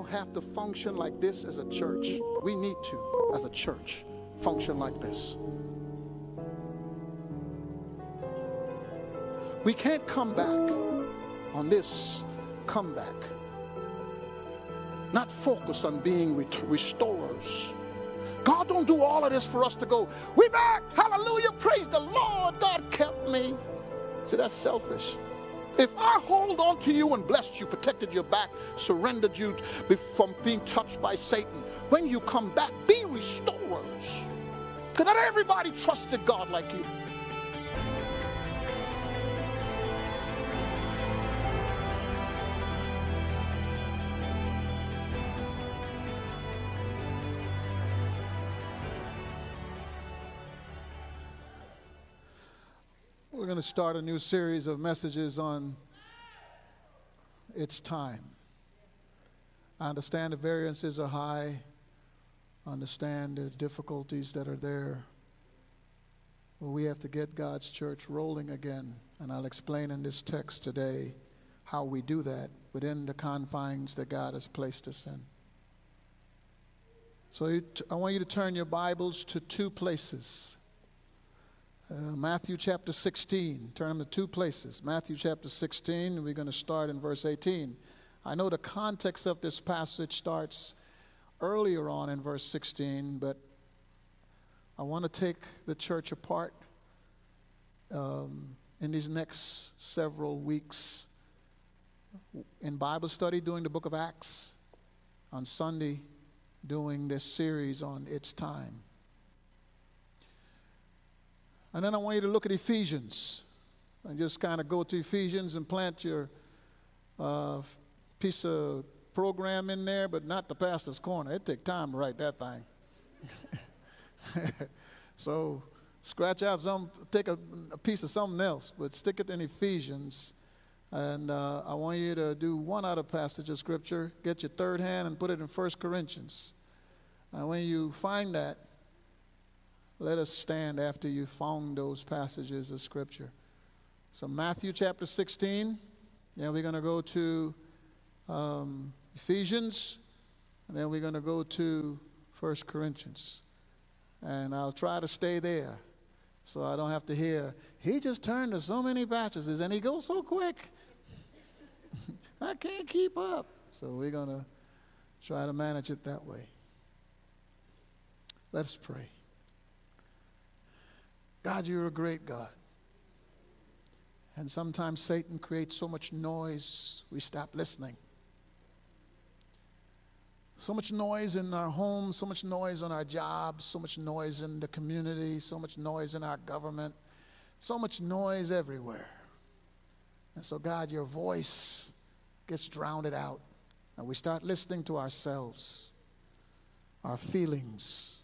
Now have to function like this as a church. We need to, as a church, function like this. We can't come back on this comeback, not focus on being restorers. God don't do all of this for us to go, we back, hallelujah, praise the Lord, God kept me. See, that's selfish. If I hold on to you and blessed you, protected your back, surrendered you from being touched by Satan, when you come back, be restorers. Because not everybody trusted God like you. To start a new series of messages on it's time. I understand the variances are high. I understand the difficulties that are there. But we have to get God's church rolling again. And I'll explain in this text today how we do that within the confines that God has placed us in. So I want you to turn your Bibles to two places uh, Matthew chapter 16. Turn them to two places. Matthew chapter 16, we're going to start in verse 18. I know the context of this passage starts earlier on in verse 16, but I want to take the church apart um, in these next several weeks in Bible study doing the book of Acts, on Sunday doing this series on its time. And then I want you to look at Ephesians and just kind of go to Ephesians and plant your uh, piece of program in there, but not the pastor's corner. It takes time to write that thing. so scratch out some, take a, a, piece of something else, but stick it in Ephesians. And uh, I want you to do one other passage of scripture, get your third hand and put it in First Corinthians. And when you find that, let us stand after you found those passages of Scripture. So, Matthew chapter 16, then we're going to go to um, Ephesians, and then we're going to go to First Corinthians. And I'll try to stay there so I don't have to hear, he just turned to so many passages and he goes so quick. I can't keep up. So we're going to try to manage it that way. Let's pray. God, you're a great God. And sometimes Satan creates so much noise, we stop listening. So much noise in our homes, so much noise on our jobs, so much noise in the community, so much noise in our government, so much noise everywhere. And so, God, your voice gets drowned out, and we start listening to ourselves, our feelings,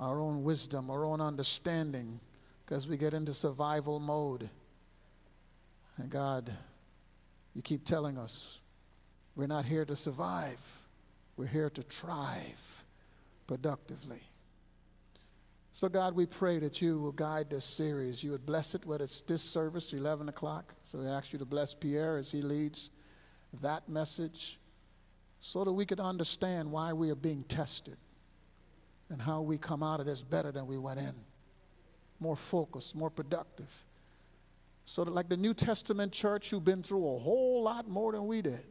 our own wisdom, our own understanding, because we get into survival mode. And God, you keep telling us we're not here to survive, we're here to thrive productively. So, God, we pray that you will guide this series. You would bless it, whether it's this service, 11 o'clock. So, we ask you to bless Pierre as he leads that message so that we could understand why we are being tested and how we come out of this better than we went in. More focused, more productive. So that, like the New Testament church, who've been through a whole lot more than we did,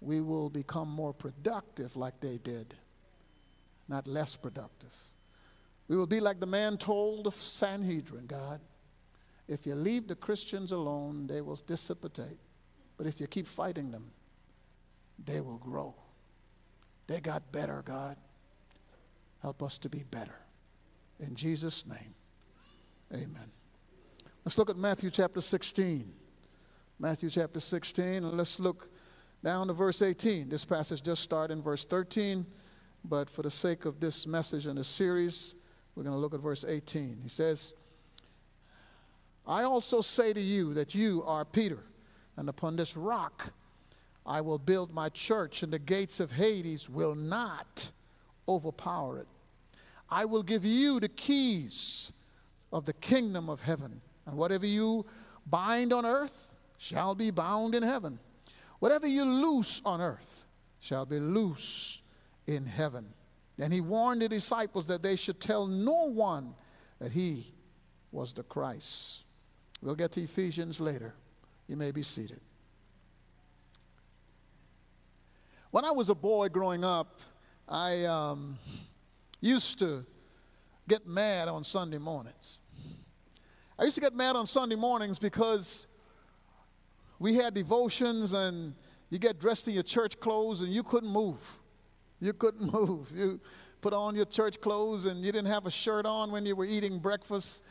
we will become more productive like they did, not less productive. We will be like the man told the Sanhedrin, God, if you leave the Christians alone, they will dissipate. But if you keep fighting them, they will grow. They got better, God. Help us to be better. In Jesus' name, amen. Let's look at Matthew chapter 16. Matthew chapter 16, and let's look down to verse 18. This passage just started in verse 13, but for the sake of this message and this series, we're going to look at verse 18. He says, I also say to you that you are Peter, and upon this rock I will build my church, and the gates of Hades will not overpower it. I will give you the keys of the kingdom of heaven, and whatever you bind on earth shall be bound in heaven. Whatever you loose on earth shall be loose in heaven. And he warned the disciples that they should tell no one that he was the Christ. We'll get to Ephesians later. You may be seated. When I was a boy growing up, I um, used to get mad on Sunday mornings. I used to get mad on Sunday mornings because we had devotions and you get dressed in your church clothes and you couldn't move. You couldn't move. You put on your church clothes and you didn't have a shirt on when you were eating breakfast.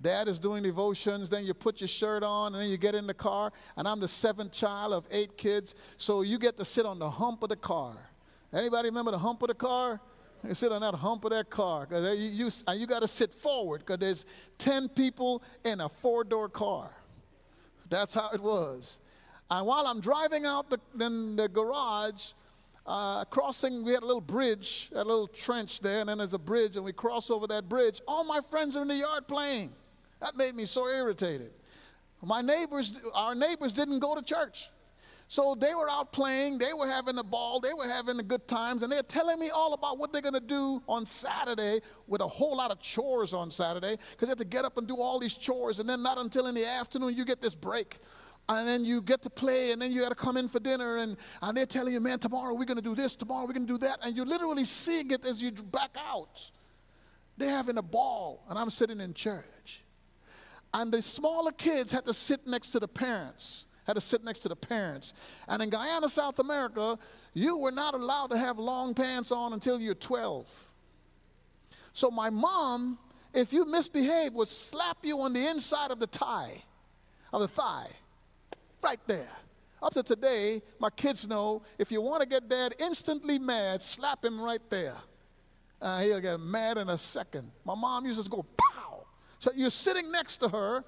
Dad is doing devotions, then you put your shirt on, and then you get in the car. And I'm the seventh child of eight kids, so you get to sit on the hump of the car. Anybody remember the hump of the car? You sit on that hump of that car. Cause you, you, you got to sit forward because there's 10 people in a four door car. That's how it was. And while I'm driving out the, in the garage, uh, crossing, we had a little bridge, a little trench there, and then there's a bridge, and we cross over that bridge. All my friends are in the yard playing. That made me so irritated. My neighbors, our neighbors didn't go to church. So they were out playing, they were having a ball, they were having the good times, and they're telling me all about what they're gonna do on Saturday with a whole lot of chores on Saturday, because they have to get up and do all these chores, and then not until in the afternoon you get this break. And then you get to play, and then you got to come in for dinner, and, and they're telling you, man, tomorrow we're going to do this, tomorrow we're going to do that, and you're literally seeing it as you back out. They're having a ball, and I'm sitting in church. And the smaller kids had to sit next to the parents had to sit next to the parents. And in Guyana, South America, you were not allowed to have long pants on until you're 12. So my mom, if you misbehave, would slap you on the inside of the thigh, of the thigh, right there. Up to today, my kids know if you want to get dad instantly mad, slap him right there. Uh, he'll get mad in a second. My mom used to go, pow! So you're sitting next to her,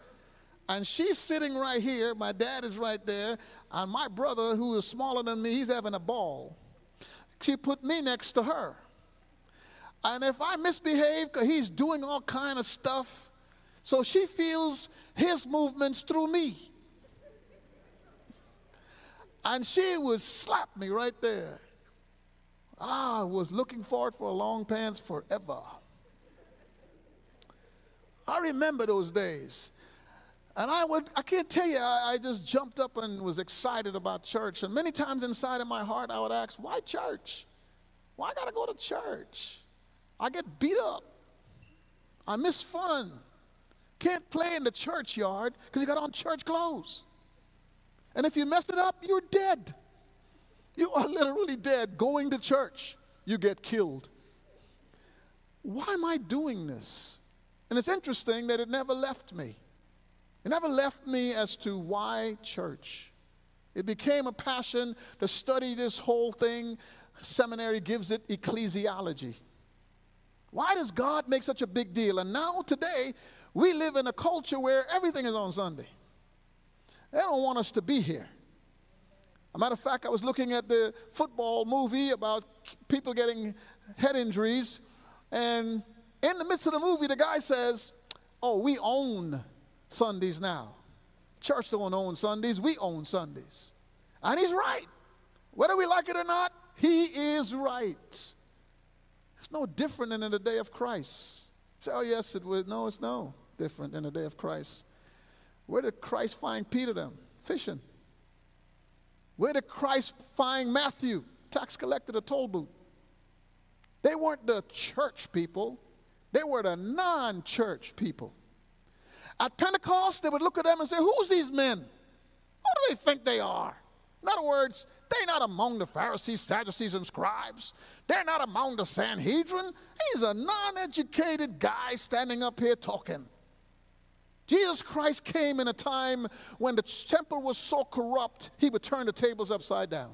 and she's sitting right here. My dad is right there. And my brother, who is smaller than me, he's having a ball. She put me next to her. And if I misbehave, because he's doing all kind of stuff, so she feels his movements through me. And she would slap me right there. Ah, I was looking forward for a long pants forever. I remember those days. And I would, I can't tell you, I, I, just jumped up and was excited about church. And many times inside of my heart, I would ask, why church? Why I gotta go to church? I get beat up. I miss fun. Can't play in the churchyard because you got on church clothes. And if you mess it up, you're dead. You are literally dead. Going to church, you get killed. Why am I doing this? And it's interesting that it never left me. It never left me as to why church. It became a passion to study this whole thing. Seminary gives it ecclesiology. Why does God make such a big deal? And now, today, we live in a culture where everything is on Sunday. They don't want us to be here. A matter of fact, I was looking at the football movie about people getting head injuries, and in the midst of the movie, the guy says, Oh, we own Sundays now. Church don't own Sundays, we own Sundays. And he's right. Whether we like it or not, he is right. It's no different than in the day of Christ. say, oh, yes, it was. No, it's no different than the day of Christ. Where did Christ find Peter them? Fishing. Where did Christ find Matthew? Tax collector, the toll booth. They weren't the church people, they were the non church people. At Pentecost, they would look at them and say, Who's these men? Who do they think they are? In other words, they're not among the Pharisees, Sadducees, and scribes. They're not among the Sanhedrin. He's a non educated guy standing up here talking. Jesus Christ came in a time when the temple was so corrupt, he would turn the tables upside down.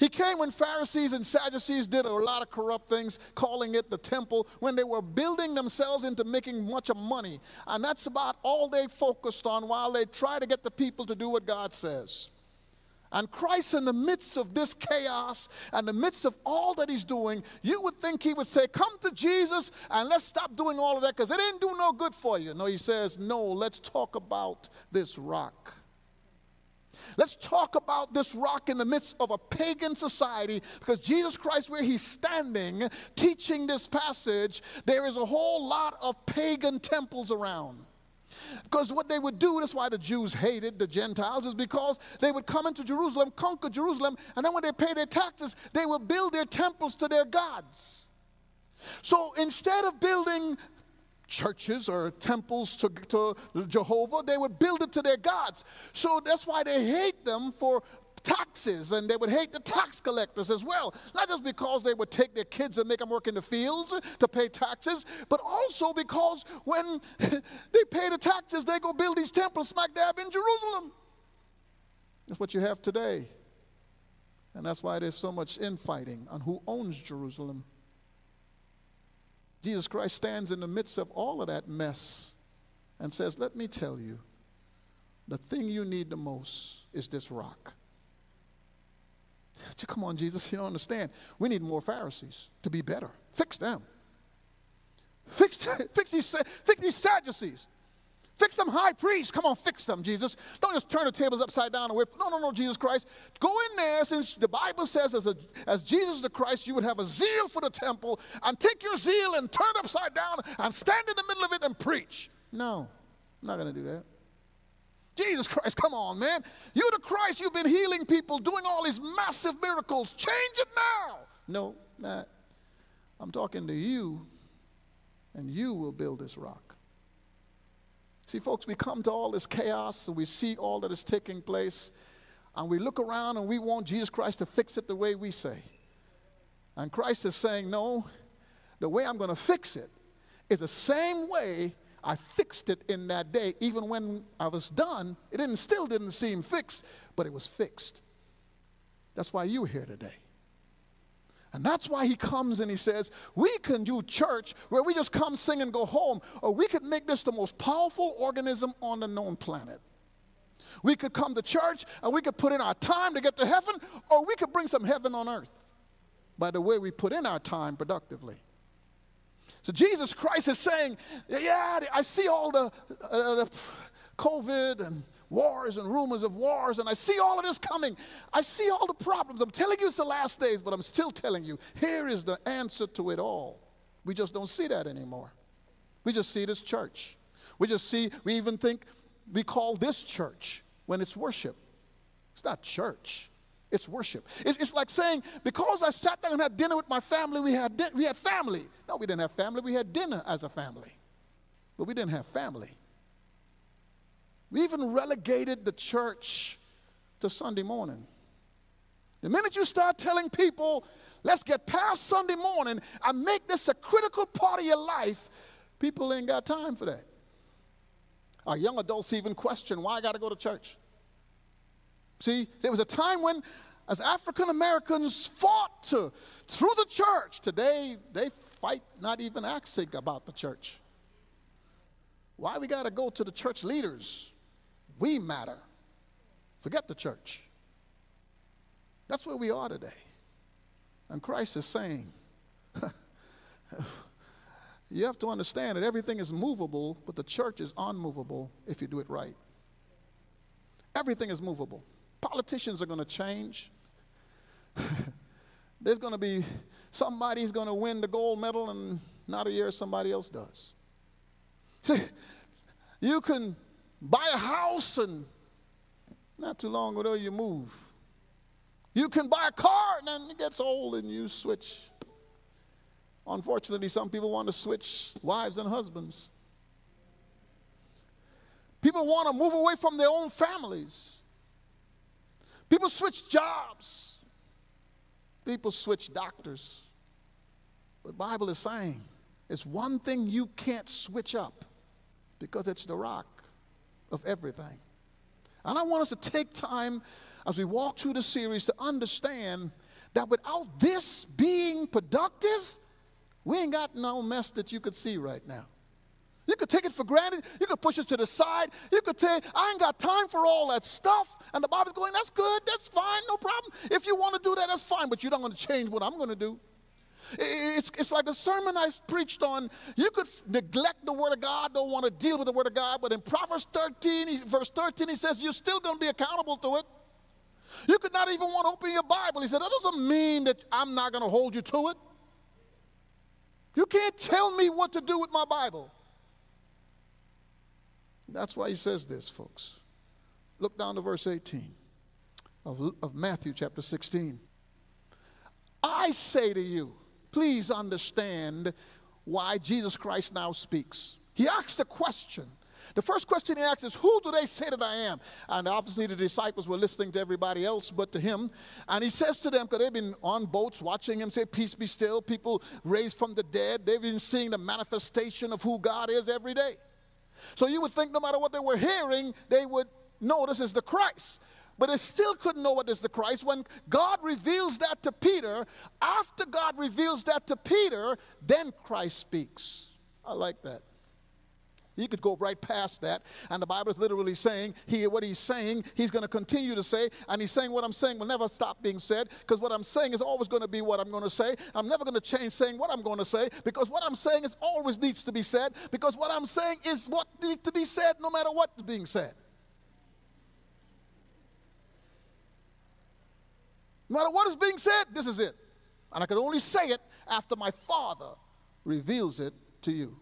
He came when Pharisees and Sadducees did a lot of corrupt things, calling it the temple, when they were building themselves into making much of money. And that's about all they focused on while they try to get the people to do what God says. And Christ, in the midst of this chaos and the midst of all that he's doing, you would think he would say, Come to Jesus and let's stop doing all of that because it didn't do no good for you. No, he says, No, let's talk about this rock. Let's talk about this rock in the midst of a pagan society because Jesus Christ, where he's standing teaching this passage, there is a whole lot of pagan temples around. Because what they would do, that's why the Jews hated the Gentiles, is because they would come into Jerusalem, conquer Jerusalem, and then when they pay their taxes, they would build their temples to their gods. So instead of building churches or temples to, to Jehovah, they would build it to their gods. So that's why they hate them for taxes and they would hate the tax collectors as well. Not just because they would take their kids and make them work in the fields to pay taxes, but also because when they pay the taxes, they go build these temples smack dab in Jerusalem. That's what you have today. And that's why there's so much infighting on who owns Jerusalem. Jesus Christ stands in the midst of all of that mess and says, Let me tell you, the thing you need the most is this rock. Come on, Jesus, you don't understand. We need more Pharisees to be better. Fix them. Fix, fix, these, fix these Sadducees. Fix them high priests. Come on, fix them, Jesus. Don't just turn the tables upside down and whip. No, no, no, Jesus Christ. Go in there since the Bible says as, a, as Jesus the Christ, you would have a zeal for the temple and take your zeal and turn it upside down and stand in the middle of it and preach. No, I'm not going to do that. Jesus Christ, come on, man. You're the Christ. You've been healing people, doing all these massive miracles. Change it now. No, not. I'm talking to you, and you will build this rock. See, folks, we come to all this chaos and we see all that is taking place, and we look around and we want Jesus Christ to fix it the way we say. And Christ is saying, No, the way I'm going to fix it is the same way I fixed it in that day. Even when I was done, it didn't, still didn't seem fixed, but it was fixed. That's why you're here today. And that's why he comes and he says, We can do church where we just come, sing, and go home, or we could make this the most powerful organism on the known planet. We could come to church and we could put in our time to get to heaven, or we could bring some heaven on earth by the way we put in our time productively. So Jesus Christ is saying, Yeah, I see all the, uh, the COVID and wars and rumors of wars, and I see all of this coming. I see all the problems. I'm telling you it's the last days, but I'm still telling you here is the answer to it all. We just don't see that anymore. We just see this church. We just see, we even think we call this church when it's worship. It's not church. It's worship. It's, it's like saying, because I sat down and had dinner with my family, we had, di- we had family. No, we didn't have family. We had dinner as a family. But we didn't have family. We even relegated the church to Sunday morning. The minute you start telling people, let's get past Sunday morning and make this a critical part of your life, people ain't got time for that. Our young adults even question why I got to go to church. See, there was a time when, as African Americans fought to, through the church, today they fight not even asking about the church. Why we got to go to the church leaders? We matter. Forget the church. That's where we are today. And Christ is saying, you have to understand that everything is movable, but the church is unmovable if you do it right. Everything is movable. Politicians are going to change. There's going to be somebody's going to win the gold medal, and not a year somebody else does. See, you can buy a house and not too long ago you move. You can buy a car and then it gets old and you switch. Unfortunately, some people want to switch wives and husbands. People want to move away from their own families. People switch jobs. People switch doctors. But Bible is saying it's one thing you can't switch up because it's the rock of everything. And I want us to take time as we walk through the series to understand that without this being productive, we ain't got no mess that you could see right now. You could take it for granted. You could push it to the side. You could say, I ain't got time for all that stuff. And the Bible's going, that's good. That's fine. No problem. If you want to do that, that's fine. But you're not going to change what I'm going to do. It's, it's like the sermon I preached on. You could neglect the Word of God, don't want to deal with the Word of God, but in Proverbs 13, verse 13, he says you're still going to be accountable to it. You could not even want to open your Bible. He said, that doesn't mean that I'm not going to hold you to it. You can't tell me what to do with my Bible. That's why he says this, folks. Look down to verse 18 of, of Matthew chapter 16. I say to you, please understand why Jesus Christ now speaks. He asks a question. The first question he asks is, Who do they say that I am? And obviously, the disciples were listening to everybody else but to him. And he says to them, because they've been on boats watching him say, Peace be still, people raised from the dead. They've been seeing the manifestation of who God is every day. So you would think no matter what they were hearing, they would know this is the Christ. But they still couldn't know what is the Christ. When God reveals that to Peter, after God reveals that to Peter, then Christ speaks. I like that. You could go right past that. And the Bible is literally saying, here, what he's saying, he's going to continue to say. And he's saying what I'm saying will never stop being said because what I'm saying is always going to be what I'm going to say. I'm never going to change saying what I'm going to say because what I'm saying is always needs to be said because what I'm saying is what needs to be said no matter what's being said. No matter what is being said, this is it. And I can only say it after my Father reveals it to you.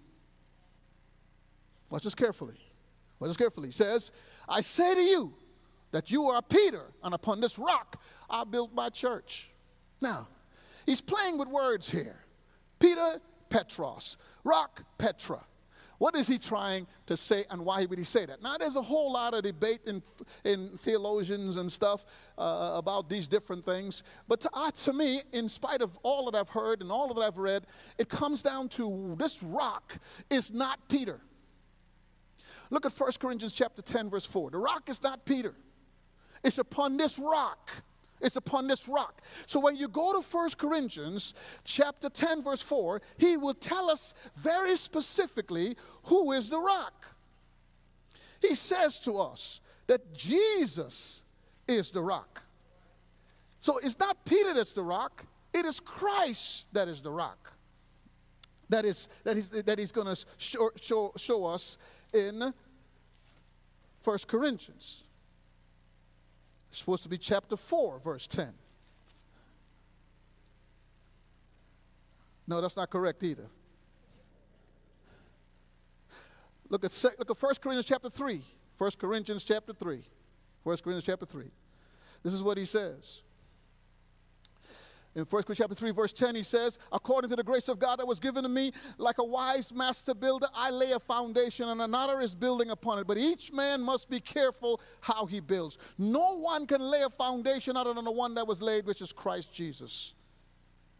Watch this carefully. Watch this carefully. He says, I say to you that you are Peter, and upon this rock I built my church. Now, he's playing with words here. Peter, Petros. Rock, Petra. What is he trying to say and why would he say that? Now, there's a whole lot of debate in, in theologians and stuff uh, about these different things. But to, uh, to me, in spite of all that I've heard and all that I've read, it comes down to this rock is not Peter. Look at 1 Corinthians chapter 10, verse 4. The rock is not Peter. It's upon this rock. It's upon this rock. So when you go to 1 Corinthians chapter 10, verse 4, he will tell us very specifically who is the rock. He says to us that Jesus is the rock. So it's not Peter that's the rock, it is Christ that is the rock. That is that he's, that he's going to show, show, show us in 1 Corinthians. It's supposed to be chapter 4, verse 10. No, that's not correct either. Look at, look at 1 Corinthians chapter 3. 1 Corinthians chapter 3. 1 Corinthians chapter 3. This is what he says. In 1 Corinthians chapter 3, verse 10, he says, According to the grace of God that was given to me, like a wise master builder, I lay a foundation, and another is building upon it. But each man must be careful how he builds. No one can lay a foundation other than the one that was laid, which is Christ Jesus.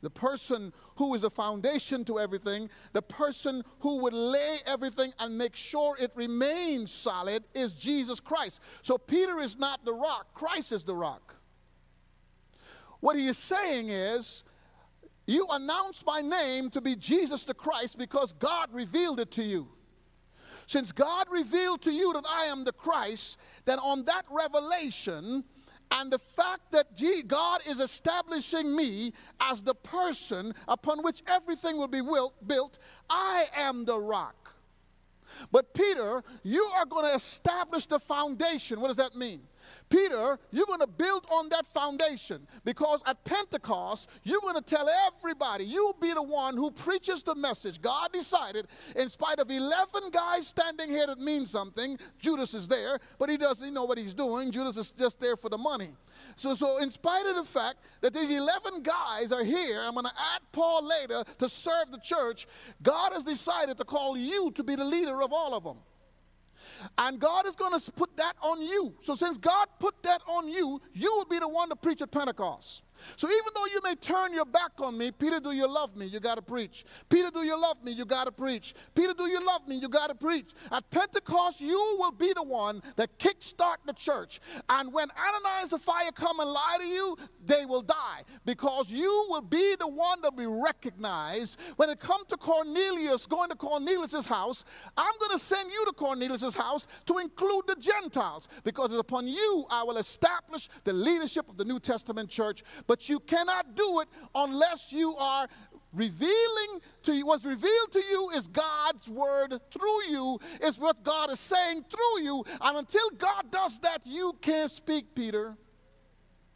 The person who is the foundation to everything, the person who would lay everything and make sure it remains solid, is Jesus Christ. So Peter is not the rock, Christ is the rock. What he is saying is, you announce my name to be Jesus the Christ because God revealed it to you. Since God revealed to you that I am the Christ, then on that revelation and the fact that God is establishing me as the person upon which everything will be built, I am the rock. But Peter, you are going to establish the foundation. What does that mean? Peter, you're going to build on that foundation because at Pentecost, you're going to tell everybody, you'll be the one who preaches the message. God decided, in spite of 11 guys standing here that mean something, Judas is there, but he doesn't know what he's doing. Judas is just there for the money. So, so in spite of the fact that these 11 guys are here, I'm going to add Paul later to serve the church, God has decided to call you to be the leader of all of them. And God is going to put that on you. So since God put that on you, you will be the one to preach at Pentecost. So even though you may turn your back on me, Peter, do you love me? You got to preach. Peter, do you love me? You got to preach. Peter, do you love me? You got to preach. At Pentecost, you will be the one that kickstart the church. And when Ananias and Sapphira come and lie to you, they will die because you will be the one that we recognize. When it comes to Cornelius going to Cornelius's house, I'm going to send you to Cornelius's house to include the Gentiles because upon you I will establish the leadership of the New Testament church but you cannot do it unless you are revealing to you, what's revealed to you is God's word through you, is what God is saying through you. And until God does that, you can't speak, Peter.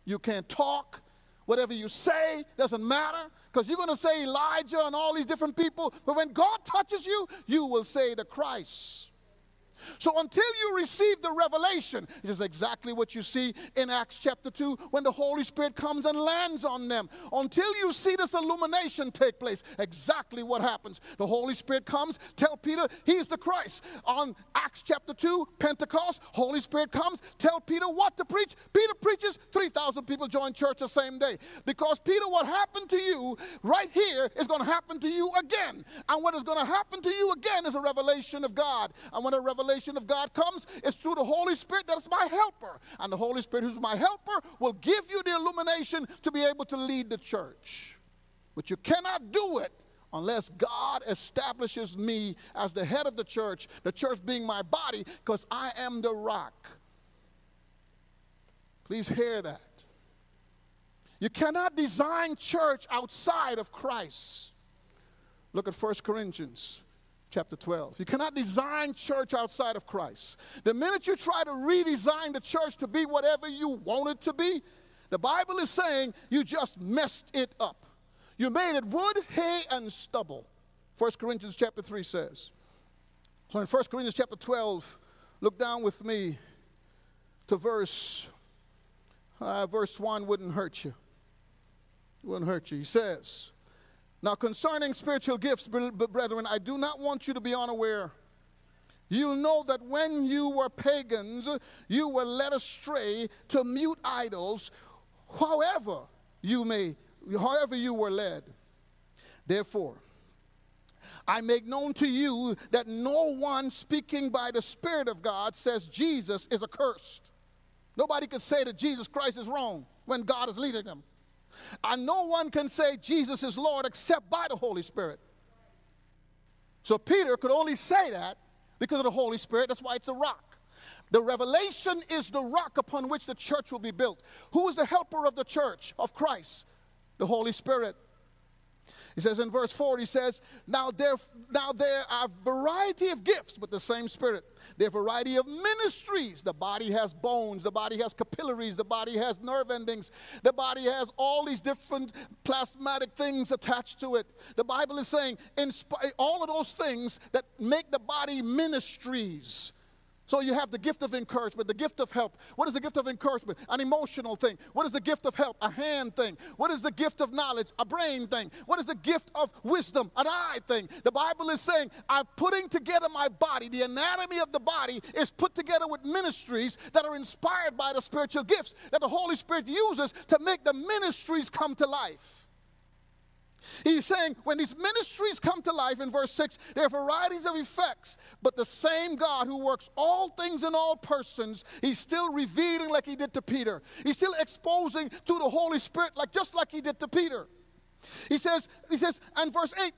You can't talk. Whatever you say doesn't matter because you're going to say Elijah and all these different people. But when God touches you, you will say the Christ. So until you receive the revelation, it is exactly what you see in Acts chapter 2 when the Holy Spirit comes and lands on them. Until you see this illumination take place, exactly what happens. The Holy Spirit comes, tell Peter he's the Christ. On Acts chapter 2, Pentecost, Holy Spirit comes, tell Peter what to preach. Peter preaches, 3,000 people join church the same day. Because Peter, what happened to you right here is going to happen to you again. And what is going to happen to you again is a revelation of God. And when a revelation of God comes is through the Holy Spirit that is my helper. And the Holy Spirit, who's my helper, will give you the illumination to be able to lead the church. But you cannot do it unless God establishes me as the head of the church, the church being my body, because I am the rock. Please hear that. You cannot design church outside of Christ. Look at 1 Corinthians chapter 12. You cannot design church outside of Christ. The minute you try to redesign the church to be whatever you want it to be, the Bible is saying you just messed it up. You made it wood, hay, and stubble. 1 Corinthians chapter 3 says. So in 1 Corinthians chapter 12, look down with me to verse uh, verse 1 wouldn't hurt you. It wouldn't hurt you. He says, now, concerning spiritual gifts, brethren, I do not want you to be unaware. You know that when you were pagans, you were led astray to mute idols, however you may, however you were led. Therefore, I make known to you that no one speaking by the Spirit of God says Jesus is accursed. Nobody could say that Jesus Christ is wrong when God is leading them. And no one can say Jesus is Lord except by the Holy Spirit. So Peter could only say that because of the Holy Spirit. That's why it's a rock. The revelation is the rock upon which the church will be built. Who is the helper of the church, of Christ? The Holy Spirit. He says in verse 4, he says, now there, now there are variety of gifts, but the same Spirit. There are variety of ministries. The body has bones, the body has capillaries, the body has nerve endings, the body has all these different plasmatic things attached to it. The Bible is saying, in all of those things that make the body ministries. So you have the gift of encouragement, the gift of help. What is the gift of encouragement? An emotional thing. What is the gift of help? A hand thing. What is the gift of knowledge? A brain thing. What is the gift of wisdom? An eye thing. The Bible is saying, I'm putting together my body. The anatomy of the body is put together with ministries that are inspired by the spiritual gifts that the Holy Spirit uses to make the ministries come to life. He's saying when these ministries come to life in verse 6, there are varieties of effects, but the same God who works all things in all persons, he's still revealing like he did to Peter. He's still exposing to the Holy Spirit like just like he did to Peter. He says, he says, and verse 8,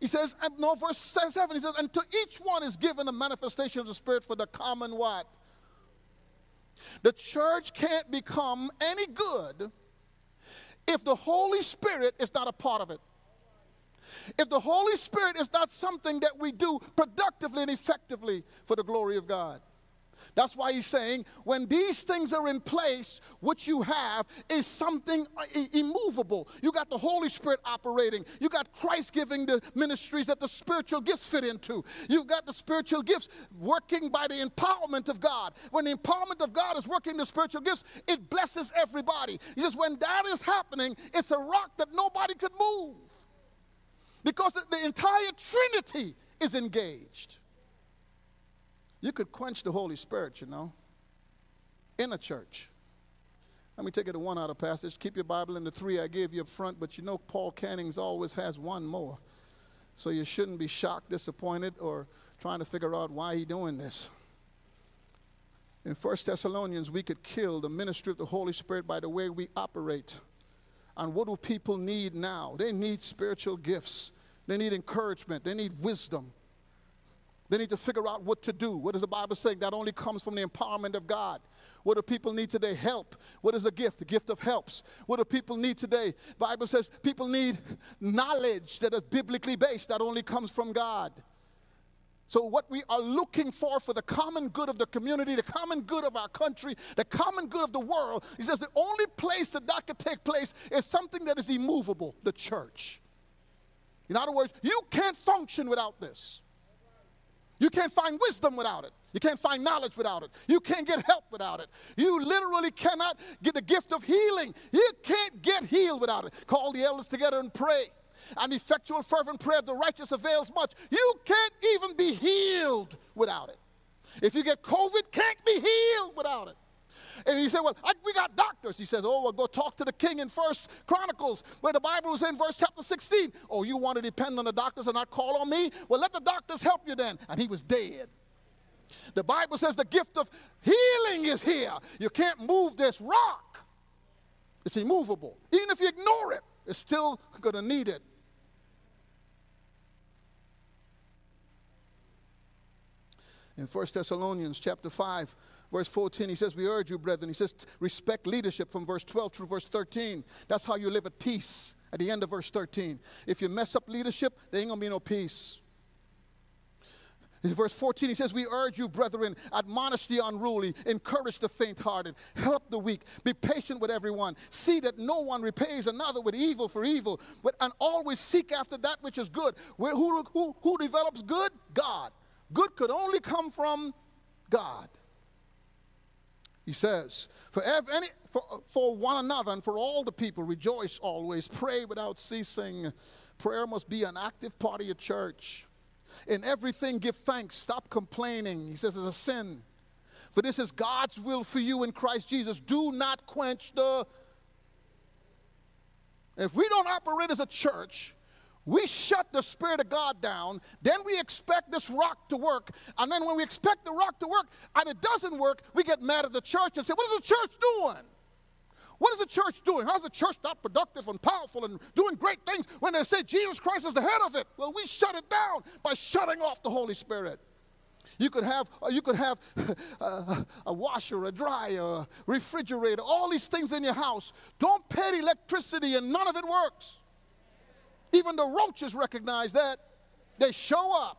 he says, no, verse 7, he says, and to each one is given a manifestation of the Spirit for the common what? The church can't become any good if the Holy Spirit is not a part of it. If the Holy Spirit is not something that we do productively and effectively for the glory of God. That's why he's saying, when these things are in place, what you have is something uh, immovable. You got the Holy Spirit operating. You got Christ giving the ministries that the spiritual gifts fit into. You've got the spiritual gifts working by the empowerment of God. When the empowerment of God is working the spiritual gifts, it blesses everybody. He says, when that is happening, it's a rock that nobody could move because the entire Trinity is engaged. You could quench the Holy Spirit, you know, in a church. Let me take it to one out of passage. Keep your Bible in the three I gave you up front, but you know Paul Cannings always has one more. So you shouldn't be shocked, disappointed, or trying to figure out why he's doing this. In 1 Thessalonians, we could kill the ministry of the Holy Spirit by the way we operate. And what do people need now? They need spiritual gifts, they need encouragement, they need wisdom. They need to figure out what to do. What is the Bible saying? That only comes from the empowerment of God. What do people need today? Help. What is a gift? The gift of helps. What do people need today? Bible says people need knowledge that is biblically based, that only comes from God. So, what we are looking for for the common good of the community, the common good of our country, the common good of the world, he says the only place that that could take place is something that is immovable the church. In other words, you can't function without this. You can't find wisdom without it. You can't find knowledge without it. You can't get help without it. You literally cannot get the gift of healing. You can't get healed without it. Call the elders together and pray an effectual, fervent prayer of the righteous avails much. You can't even be healed without it. If you get COVID, can't be healed without it. And he said, Well, I, we got doctors. He says, Oh, well, go talk to the king in First Chronicles, where the Bible is in verse chapter 16. Oh, you want to depend on the doctors and not call on me? Well, let the doctors help you then. And he was dead. The Bible says the gift of healing is here. You can't move this rock, it's immovable. Even if you ignore it, it's still going to need it. in 1 Thessalonians chapter 5, verse 14, he says, We urge you, brethren. He says, respect leadership from verse 12 through verse 13. That's how you live at peace at the end of verse 13. If you mess up leadership, there ain't gonna be no peace. In verse 14, he says, We urge you, brethren, admonish the unruly, encourage the faint hearted, help the weak, be patient with everyone. See that no one repays another with evil for evil, but, and always seek after that which is good. Where, who, who, who develops good? God. Good could only come from God. He says, for, any, for, for one another and for all the people, rejoice always, pray without ceasing. Prayer must be an active part of your church. In everything, give thanks. Stop complaining. He says it's a sin. For this is God's will for you in Christ Jesus. Do not quench the. If we don't operate as a church, we shut the Spirit of God down, then we expect this rock to work. And then when we expect the rock to work and it doesn't work, we get mad at the church and say, What is the church doing? What is the church doing? How's the church not productive and powerful and doing great things when they say Jesus Christ is the head of it? Well, we shut it down by shutting off the Holy Spirit. You could have, uh, you could have uh, a washer, a dryer, a refrigerator, all these things in your house. Don't pay electricity and none of it works. Even the roaches recognize that. They show up.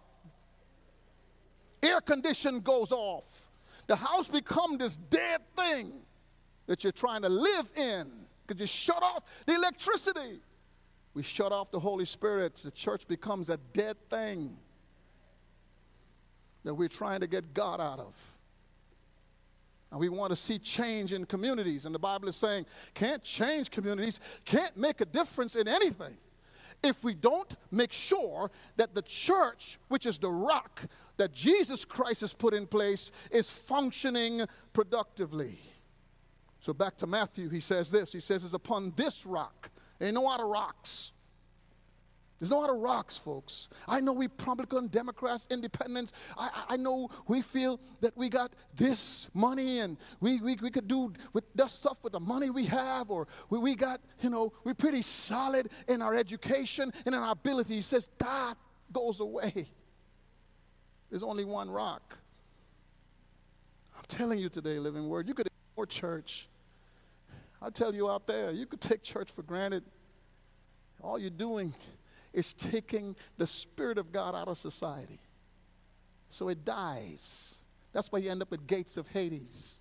Air condition goes off. The house become this dead thing that you're trying to live in because you shut off the electricity. We shut off the Holy Spirit. The church becomes a dead thing that we're trying to get God out of. And we want to see change in communities. And the Bible is saying, can't change communities, can't make a difference in anything if we don't make sure that the church, which is the rock that Jesus Christ has put in place, is functioning productively. So back to Matthew, he says this. He says, It's upon this rock. Ain't no other rocks. There's no other rocks, folks. I know we Republican, Democrats, Independents. I, I know we feel that we got this money and we, we, we could do with that stuff with the money we have, or we, we got, you know, we're pretty solid in our education and in our ability. He says that goes away. There's only one rock. I'm telling you today, Living Word, you could ignore church. I tell you out there, you could take church for granted. All you're doing is taking the Spirit of God out of society. So it dies. That's why you end up at gates of Hades.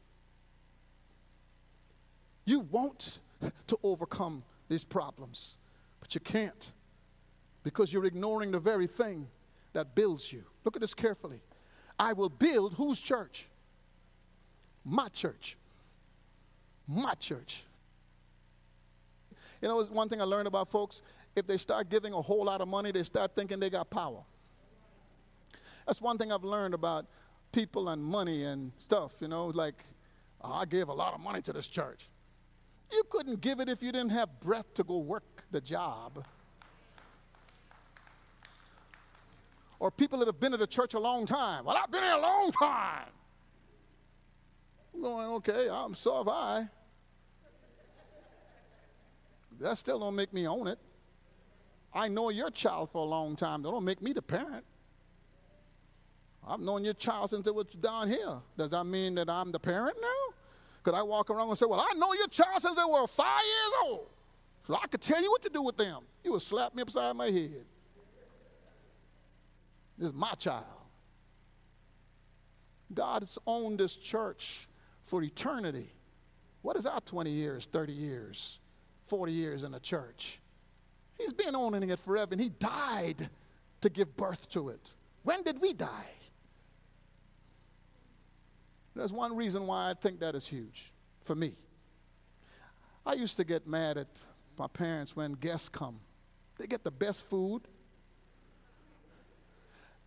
You want to overcome these problems, but you can't because you're ignoring the very thing that builds you. Look at this carefully. I will build whose church? My church. My church. You know, one thing I learned about folks if they start giving a whole lot of money, they start thinking they got power. That's one thing I've learned about people and money and stuff, you know, like, oh, I gave a lot of money to this church. You couldn't give it if you didn't have breath to go work the job. Or people that have been at the church a long time. Well, I've been here a long time. I'm going, okay, I'm so have I. That still don't make me own it. I know your child for a long time. That don't make me the parent. I've known your child since it was down here. Does that mean that I'm the parent now? Could I walk around and say, Well, I know your child since they were five years old. So I could tell you what to do with them. You would slap me upside my head. This is my child. God has owned this church for eternity. What is our 20 years, 30 years, 40 years in a church? He's been owning it forever, and He died to give birth to it. When did we die? There's one reason why I think that is huge for me. I used to get mad at my parents when guests come. They get the best food.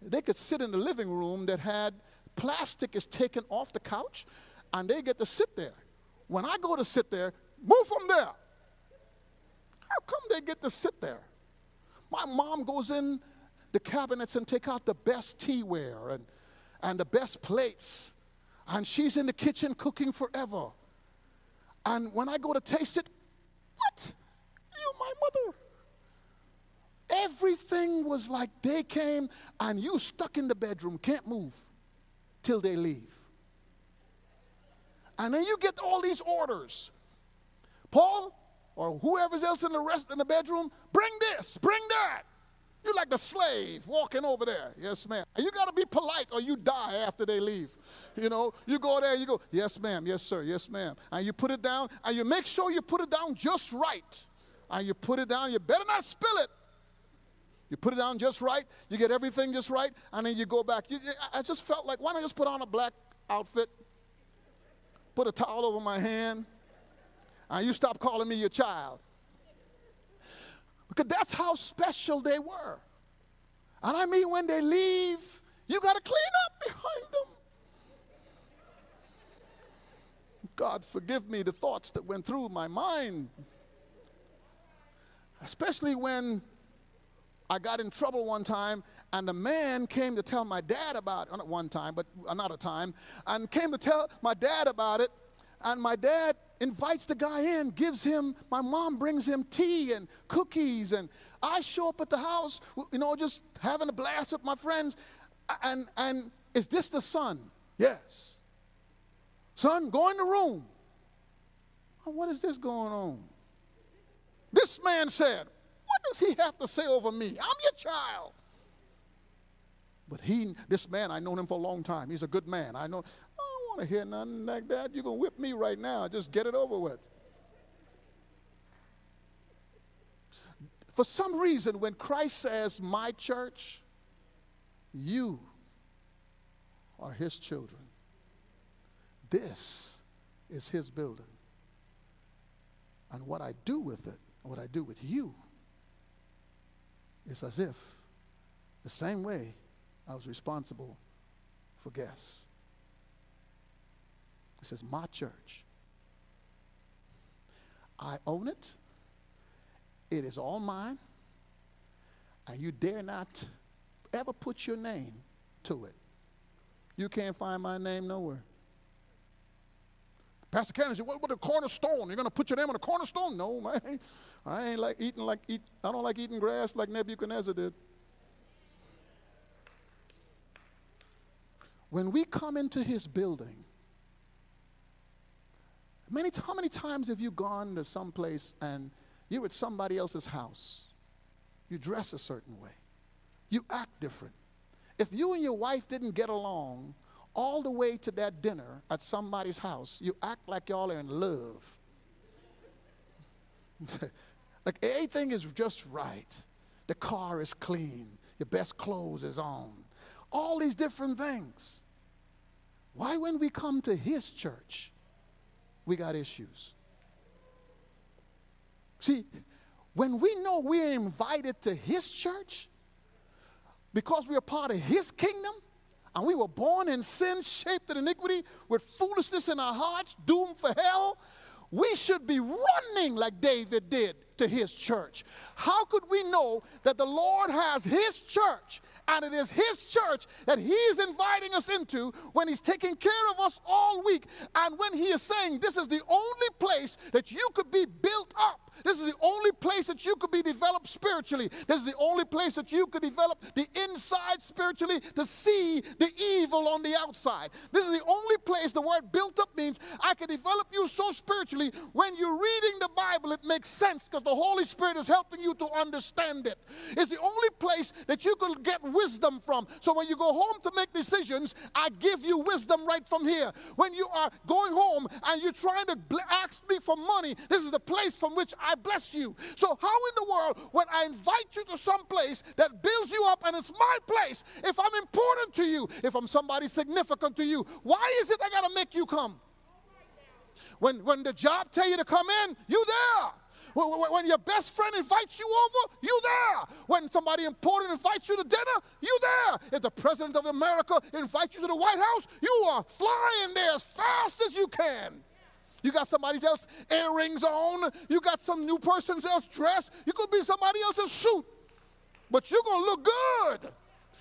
They could sit in the living room that had plastic is taken off the couch and they get to sit there. When I go to sit there, move from there. How come they get to sit there? My mom goes in the cabinets and take out the best teaware and, and the best plates. And she's in the kitchen cooking forever. And when I go to taste it, what? You, my mother. Everything was like they came and you stuck in the bedroom, can't move till they leave. And then you get all these orders. Paul, or whoever's else in the rest in the bedroom, bring this, bring that. You're like the slave walking over there. Yes, ma'am. And you got to be polite or you die after they leave. You know, you go there, you go, yes, ma'am, yes, sir, yes, ma'am. And you put it down, and you make sure you put it down just right. And you put it down, you better not spill it. You put it down just right, you get everything just right, and then you go back. You, I just felt like, why don't I just put on a black outfit, put a towel over my hand, and you stop calling me your child. Because that's how special they were. And I mean, when they leave, you got to clean up behind them. God, forgive me the thoughts that went through my mind. Especially when I got in trouble one time, and a man came to tell my dad about it, not one time, but another time, and came to tell my dad about it. And my dad invites the guy in, gives him, my mom brings him tea and cookies, and I show up at the house, you know, just having a blast with my friends. And, and is this the son? Yes. Son, go in the room. What is this going on? This man said, What does he have to say over me? I'm your child. But he, this man, I known him for a long time. He's a good man. I know, want to hear nothing like that. You're going to whip me right now. Just get it over with. For some reason, when Christ says, My church, you are his children. This is his building. And what I do with it, what I do with you, is as if the same way I was responsible for guests. It says, My church. I own it. It is all mine. And you dare not ever put your name to it. You can't find my name nowhere. Pastor Cannon said, What about the cornerstone? You're going to put your name on the cornerstone? No, man. I ain't like eating like eat. I don't like eating grass like Nebuchadnezzar did. When we come into his building, Many, how many times have you gone to some place and you're at somebody else's house? You dress a certain way. You act different. If you and your wife didn't get along all the way to that dinner at somebody's house, you act like y'all are in love. like everything is just right. The car is clean. Your best clothes is on. All these different things. Why, when we come to His church, we got issues. See, when we know we're invited to His church, because we're part of His kingdom, and we were born in sin, shaped in iniquity, with foolishness in our hearts, doomed for hell, we should be running like David did to his church. How could we know that the Lord has his church And it is His church that He is inviting us into when He's taking care of us all week. And when He is saying, This is the only place that you could be built up. This is the only place that you could be developed spiritually. This is the only place that you could develop the inside spiritually to see the evil on the outside. This is the only place the word built up means I can develop you so spiritually. When you're reading the Bible, it makes sense because the Holy Spirit is helping you to understand it. It's the only place that you could get wisdom from. So when you go home to make decisions, I give you wisdom right from here. When you are going home and you're trying to ask me for money, this is the place from which I bless you. So, how in the world, when I invite you to some place that builds you up and it's my place, if I'm important to you, if I'm somebody significant to you, why is it I got to make you come? When, when the job tell you to come in, you there. When your best friend invites you over, you there. When somebody important invites you to dinner, you there. If the president of America invites you to the White House, you are flying there as fast as you can. You got somebody else's earrings on. You got some new person's else dress. You could be somebody else's suit. But you're going to look good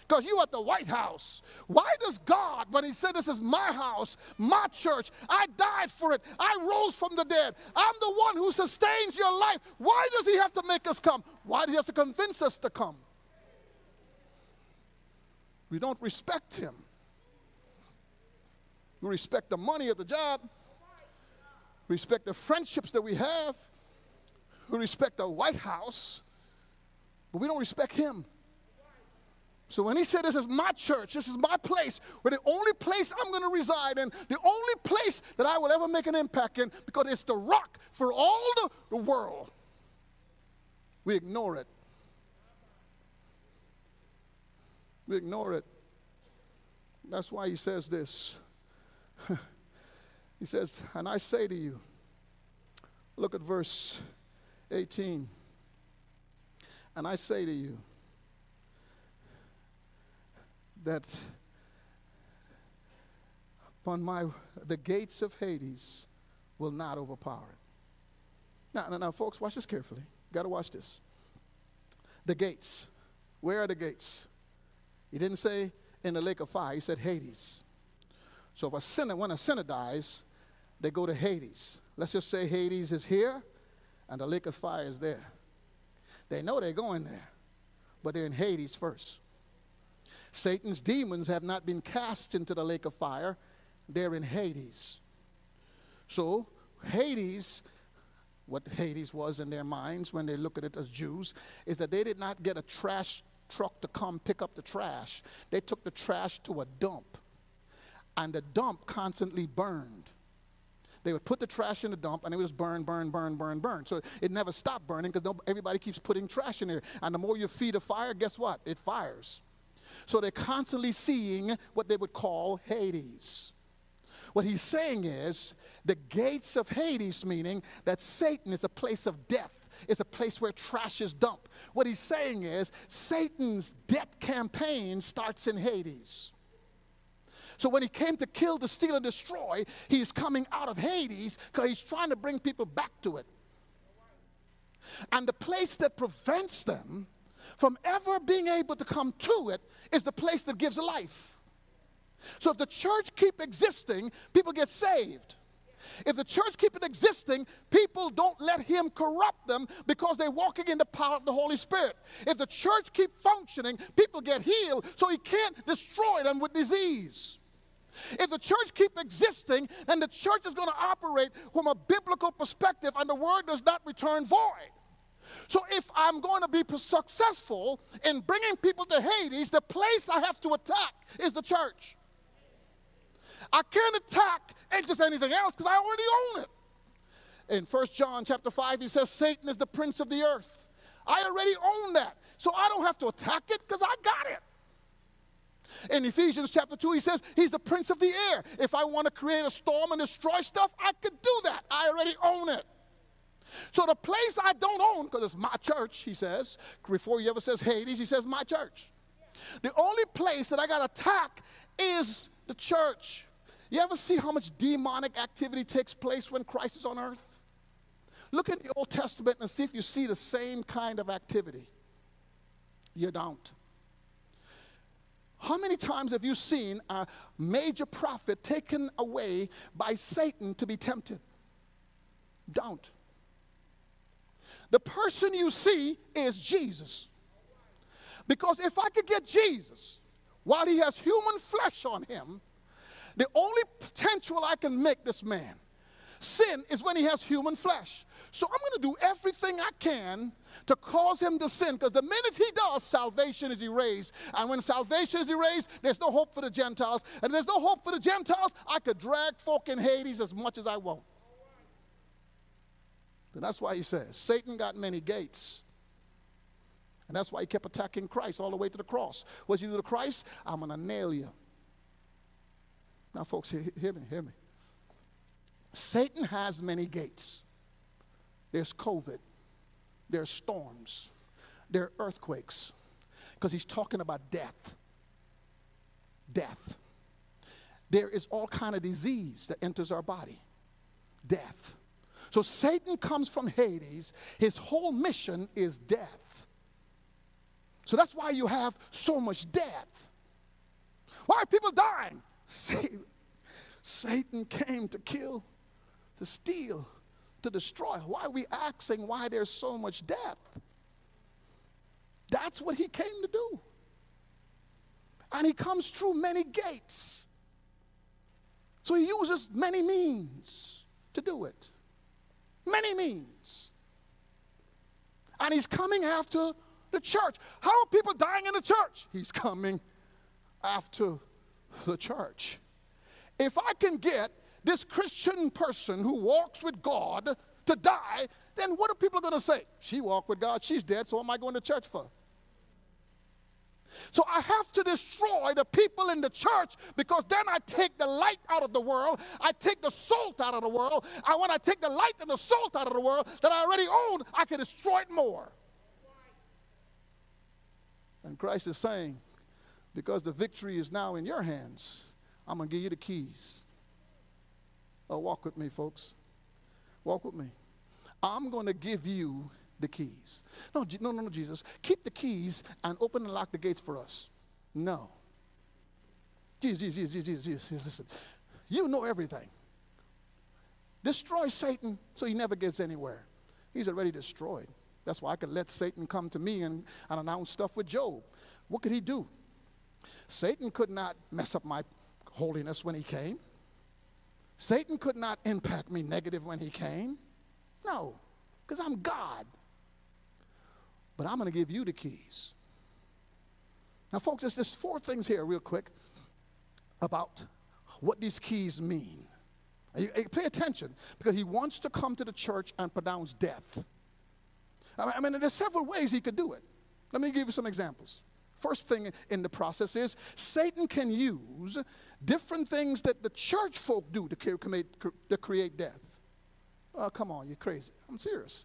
because you at the White House. Why does God, when He said, This is my house, my church, I died for it, I rose from the dead, I'm the one who sustains your life, why does He have to make us come? Why does He have to convince us to come? We don't respect Him. We respect the money of the job respect the friendships that we have, we respect the White House, but we don't respect him. So when he said, This is my church, this is my place, where the only place I'm going to reside in, the only place that I will ever make an impact in, because it's the rock for all the, the world, we ignore it. We ignore it. That's why he says this. He says, And I say to you, look at verse 18. And I say to you that upon my the gates of Hades will not overpower it. Now, now, now folks, watch this carefully. Got to watch this. The gates. Where are the gates? He didn't say in the lake of fire. He said Hades. So if a sinner, when a sinner dies, they go to Hades. Let's just say Hades is here and the lake of fire is there. They know they're going there, but they're in Hades first. Satan's demons have not been cast into the lake of fire, they're in Hades. So, Hades, what Hades was in their minds when they look at it as Jews, is that they did not get a trash truck to come pick up the trash. They took the trash to a dump, and the dump constantly burned. They would put the trash in the dump and it would just burn, burn, burn, burn, burn. So it never stopped burning because everybody keeps putting trash in there. And the more you feed a fire, guess what? It fires. So they're constantly seeing what they would call Hades. What he's saying is the gates of Hades, meaning that Satan is a place of death. It's a place where trash is dumped. What he's saying is Satan's death campaign starts in Hades. So when he came to kill, to steal, and destroy, he's coming out of Hades because he's trying to bring people back to it. And the place that prevents them from ever being able to come to it is the place that gives life. So if the church keep existing, people get saved. If the church keep it existing, people don't let him corrupt them because they're walking in the power of the Holy Spirit. If the church keep functioning, people get healed so he can't destroy them with disease. If the church keep existing, then the church is going to operate from a biblical perspective and the word does not return void. So if I'm going to be successful in bringing people to Hades, the place I have to attack is the church. I can't attack just anything else because I already own it. In 1 John chapter 5, he says, Satan is the prince of the earth. I already own that. So I don't have to attack it because I got it. In Ephesians chapter 2, he says, He's the prince of the air. If I want to create a storm and destroy stuff, I could do that. I already own it. So the place I don't own, because it's my church, he says, before he ever says Hades, he says my church. The only place that I got attacked is the church. You ever see how much demonic activity takes place when Christ is on earth? Look at the Old Testament and see if you see the same kind of activity. You don't. How many times have you seen a major prophet taken away by Satan to be tempted? Don't. The person you see is Jesus. Because if I could get Jesus while he has human flesh on him, the only potential I can make this man sin is when he has human flesh. So I'm going to do everything I can to cause him to sin because the minute he does, salvation is erased. And when salvation is erased, there's no hope for the Gentiles. And there's no hope for the Gentiles, I could drag folk in Hades as much as I want. And that's why he says Satan got many gates. And that's why he kept attacking Christ all the way to the cross. What's you do to Christ? I'm going to nail you. Now, folks, hear, hear me, hear me. Satan has many gates. There's COVID, there's storms, there are earthquakes, because he's talking about death. Death. There is all kind of disease that enters our body. Death. So Satan comes from Hades. His whole mission is death. So that's why you have so much death. Why are people dying? Satan came to kill, to steal, to destroy. Why are we asking why there's so much death? That's what he came to do. And he comes through many gates. So he uses many means to do it many means. And he's coming after the church. How are people dying in the church? He's coming after the church. If I can get this Christian person who walks with God to die, then what are people going to say? She walked with God, she's dead, so what am I going to church for? So I have to destroy the people in the church because then I take the light out of the world. I take the salt out of the world. And when I take the light and the salt out of the world that I already own, I can destroy it more. And Christ is saying, because the victory is now in your hands, I'm going to give you the keys. Oh, walk with me, folks. Walk with me. I'm going to give you the keys. No, no, no, no, Jesus. Keep the keys and open and lock the gates for us. No. Jesus, Jesus, Jesus, Jesus, Jesus, listen. You know everything. Destroy Satan so he never gets anywhere. He's already destroyed. That's why I could let Satan come to me and, and announce stuff with Job. What could he do? Satan could not mess up my holiness when he came. Satan could not impact me negative when he came. No, because I'm God. But I'm going to give you the keys. Now, folks, there's just four things here, real quick, about what these keys mean. You, pay attention because he wants to come to the church and pronounce death. I mean, there's several ways he could do it. Let me give you some examples. First thing in the process is Satan can use different things that the church folk do to create, to create death. Oh, come on, you're crazy. I'm serious.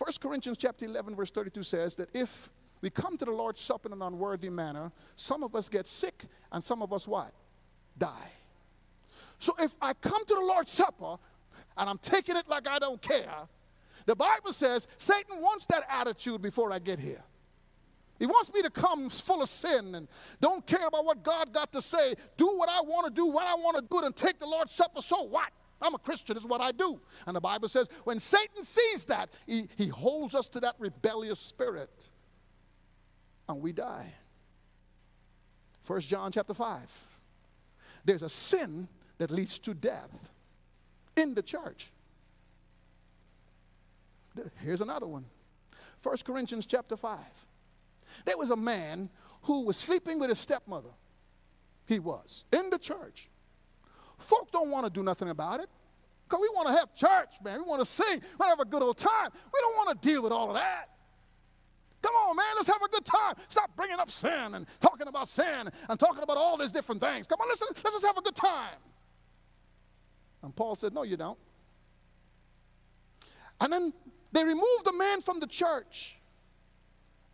1 Corinthians chapter 11, verse 32 says that if we come to the Lord's Supper in an unworthy manner, some of us get sick and some of us what? Die. So if I come to the Lord's Supper and I'm taking it like I don't care, the Bible says Satan wants that attitude before I get here. He wants me to come full of sin and don't care about what God got to say. Do what I want to do, what I want to do, and take the Lord's Supper. So what? I'm a Christian, this is what I do. And the Bible says when Satan sees that, he, he holds us to that rebellious spirit and we die. First John chapter 5. There's a sin that leads to death in the church. Here's another one. First Corinthians chapter 5. There was a man who was sleeping with his stepmother. He was in the church. Folk don't want to do nothing about it. Because we want to have church, man. We want to sing. We want to have a good old time. We don't want to deal with all of that. Come on, man, let's have a good time. Stop bringing up sin and talking about sin and talking about all these different things. Come on, listen, let's just have a good time. And Paul said, No, you don't. And then they removed the man from the church.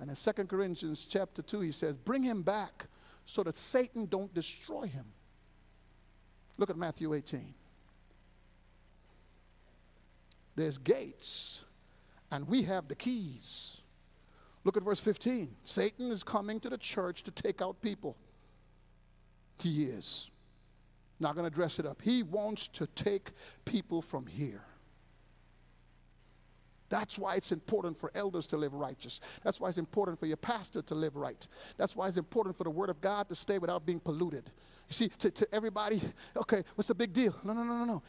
And in 2 Corinthians chapter 2, he says, Bring him back so that Satan don't destroy him. Look at Matthew 18. There's gates, and we have the keys. Look at verse 15. Satan is coming to the church to take out people. He is. Not going to dress it up. He wants to take people from here. That's why it's important for elders to live righteous. That's why it's important for your pastor to live right. That's why it's important for the word of God to stay without being polluted. You see, to, to everybody, okay, what's the big deal? No, no, no, no, no.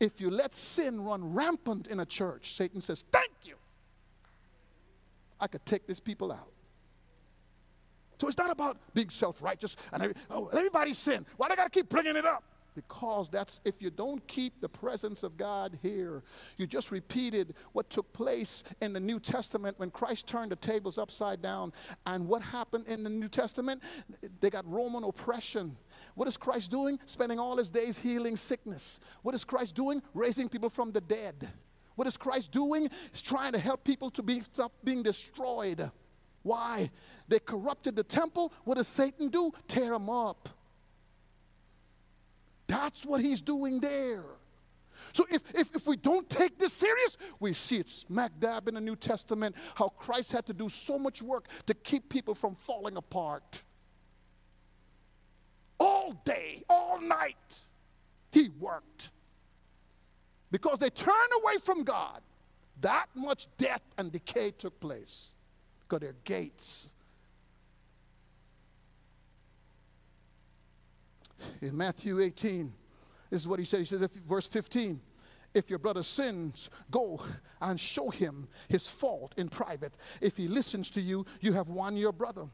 If you let sin run rampant in a church, Satan says, Thank you. I could take these people out. So it's not about being self righteous and every, oh, everybody sin. Why do I got to keep bringing it up? Because that's if you don't keep the presence of God here, you just repeated what took place in the New Testament when Christ turned the tables upside down. And what happened in the New Testament? They got Roman oppression. What is Christ doing? Spending all his days healing sickness. What is Christ doing? Raising people from the dead. What is Christ doing? He's trying to help people to be, stop being destroyed. Why? They corrupted the temple. What does Satan do? Tear them up. That's what he's doing there. So if, if, if we don't take this serious, we see it smack dab in the New Testament how Christ had to do so much work to keep people from falling apart. All day, all night, he worked. Because they turned away from God, that much death and decay took place. Because their gates In Matthew 18, this is what he said. He said, verse 15, if your brother sins, go and show him his fault in private. If he listens to you, you have won your brother.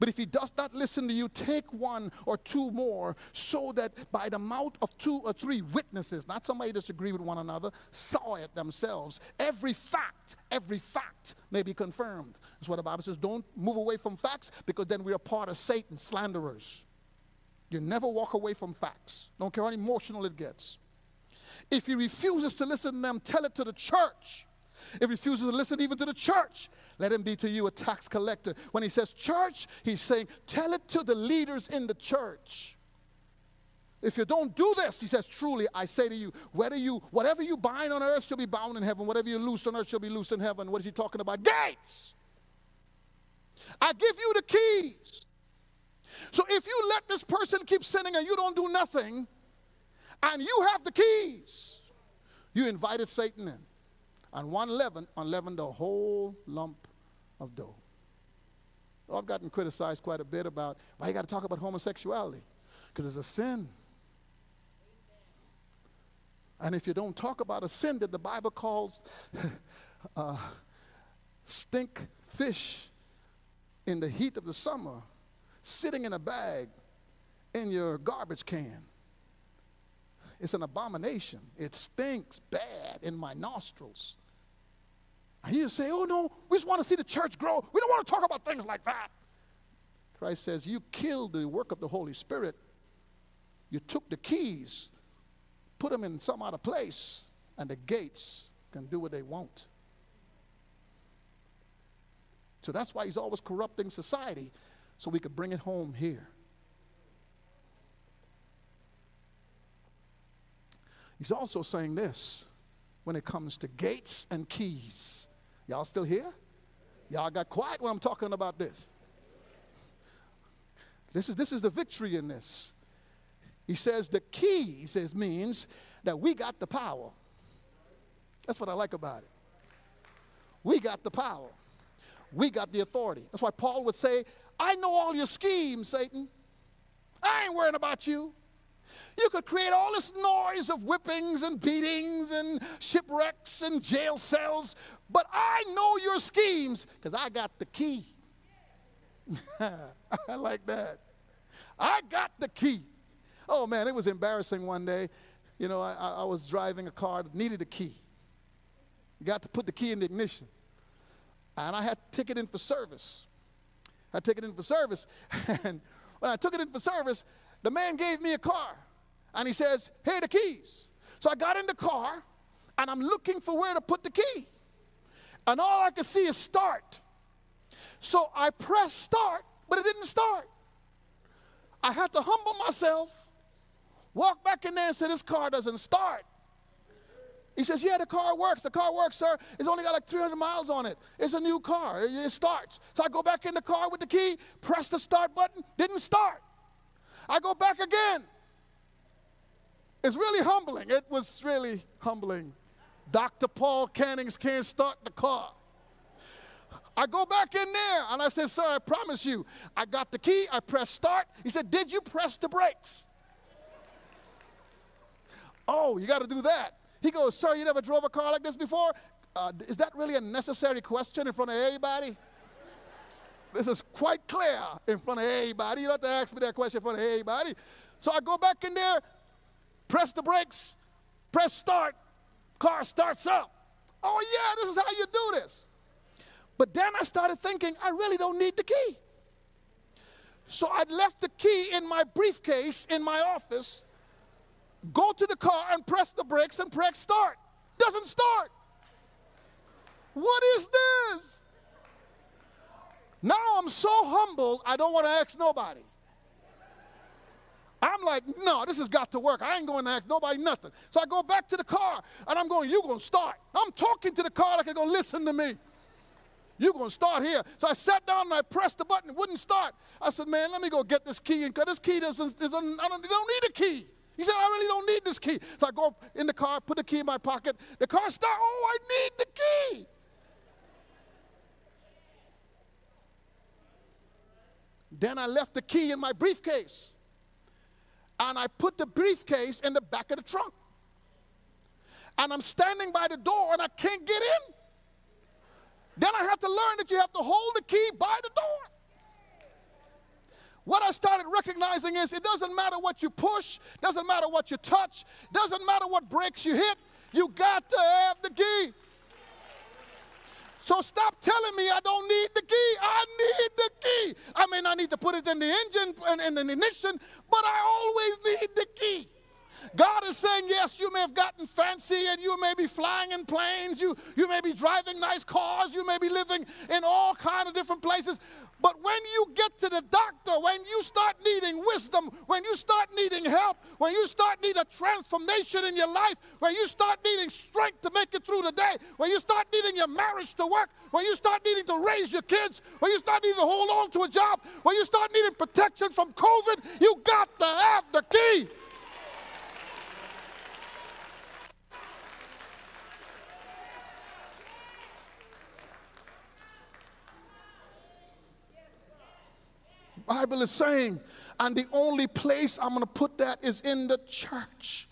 But if he does not listen to you, take one or two more, so that by the mouth of two or three witnesses, not somebody disagree with one another, saw it themselves, every fact, every fact may be confirmed. That's what the Bible says. Don't move away from facts because then we are part of Satan, slanderers. You never walk away from facts, don't care how emotional it gets. If he refuses to listen to them, tell it to the church. If he refuses to listen even to the church, let him be to you a tax collector. When he says church, he's saying, tell it to the leaders in the church. If you don't do this, he says, truly, I say to you, whether you, whatever you bind on earth shall be bound in heaven, whatever you loose on earth shall be loose in heaven. What is he talking about? Gates! I give you the keys. So if you let this person keep sinning and you don't do nothing, and you have the keys, you invited Satan in. And one leaven unleavened the whole lump of dough. I've gotten criticized quite a bit about why you got to talk about homosexuality because it's a sin. And if you don't talk about a sin that the Bible calls uh, stink fish in the heat of the summer, sitting in a bag in your garbage can. It's an abomination. It stinks bad in my nostrils. And you say, oh no, we just want to see the church grow. We don't want to talk about things like that. Christ says, You killed the work of the Holy Spirit. You took the keys, put them in some other place, and the gates can do what they want. So that's why he's always corrupting society so we could bring it home here. He's also saying this when it comes to gates and keys. Y'all still here? Y'all got quiet when I'm talking about this. This is, this is the victory in this. He says the key, says, means that we got the power. That's what I like about it. We got the power. We got the authority. That's why Paul would say, I know all your schemes, Satan. I ain't worrying about you. You could create all this noise of whippings and beatings and shipwrecks and jail cells, but I know your schemes because I got the key. I like that. I got the key. Oh man, it was embarrassing one day. You know, I, I was driving a car that needed a key. You got to put the key in the ignition. And I had to take it in for service. I took it in for service. And when I took it in for service, the man gave me a car. And he says, Here the keys. So I got in the car and I'm looking for where to put the key. And all I could see is start. So I pressed start, but it didn't start. I had to humble myself, walk back in there and say, This car doesn't start. He says, Yeah, the car works. The car works, sir. It's only got like 300 miles on it. It's a new car. It starts. So I go back in the car with the key, press the start button, didn't start. I go back again. It's really humbling. It was really humbling. Dr. Paul Cannings can't start the car. I go back in there and I said, Sir, I promise you, I got the key, I pressed start. He said, Did you press the brakes? oh, you got to do that. He goes, Sir, you never drove a car like this before? Uh, is that really a necessary question in front of everybody? This is quite clear in front of everybody. You don't have to ask me that question in front of everybody. So I go back in there, press the brakes, press start, car starts up. Oh, yeah, this is how you do this. But then I started thinking, I really don't need the key. So I left the key in my briefcase in my office, go to the car and press the brakes and press start. Doesn't start. What is this? Now I'm so humble, I don't want to ask nobody. I'm like, no, this has got to work. I ain't going to ask nobody nothing. So I go back to the car and I'm going, you going to start. I'm talking to the car like I go, listen to me. You're going to start here. So I sat down and I pressed the button. It wouldn't start. I said, man, let me go get this key. Because this key doesn't, doesn't I don't, don't need a key. He said, I really don't need this key. So I go in the car, put the key in my pocket. The car start. Oh, I need the key. Then I left the key in my briefcase. And I put the briefcase in the back of the trunk. And I'm standing by the door and I can't get in. Then I have to learn that you have to hold the key by the door. What I started recognizing is it doesn't matter what you push, doesn't matter what you touch, doesn't matter what brakes you hit, you got to have the key. So stop telling me I don't need the key. I need the key. I may not need to put it in the engine and in the ignition, but I always need the key. God is saying, yes, you may have gotten fancy and you may be flying in planes, you, you may be driving nice cars, you may be living in all kind of different places, but when you get to the doctor, when you start needing wisdom, when you start needing help, when you start needing a transformation in your life, when you start needing strength to make it through the day, when you start needing your marriage to work, when you start needing to raise your kids, when you start needing to hold on to a job, when you start needing protection from COVID, you got to have the key. Bible is saying. And the only place I'm going to put that is in the church.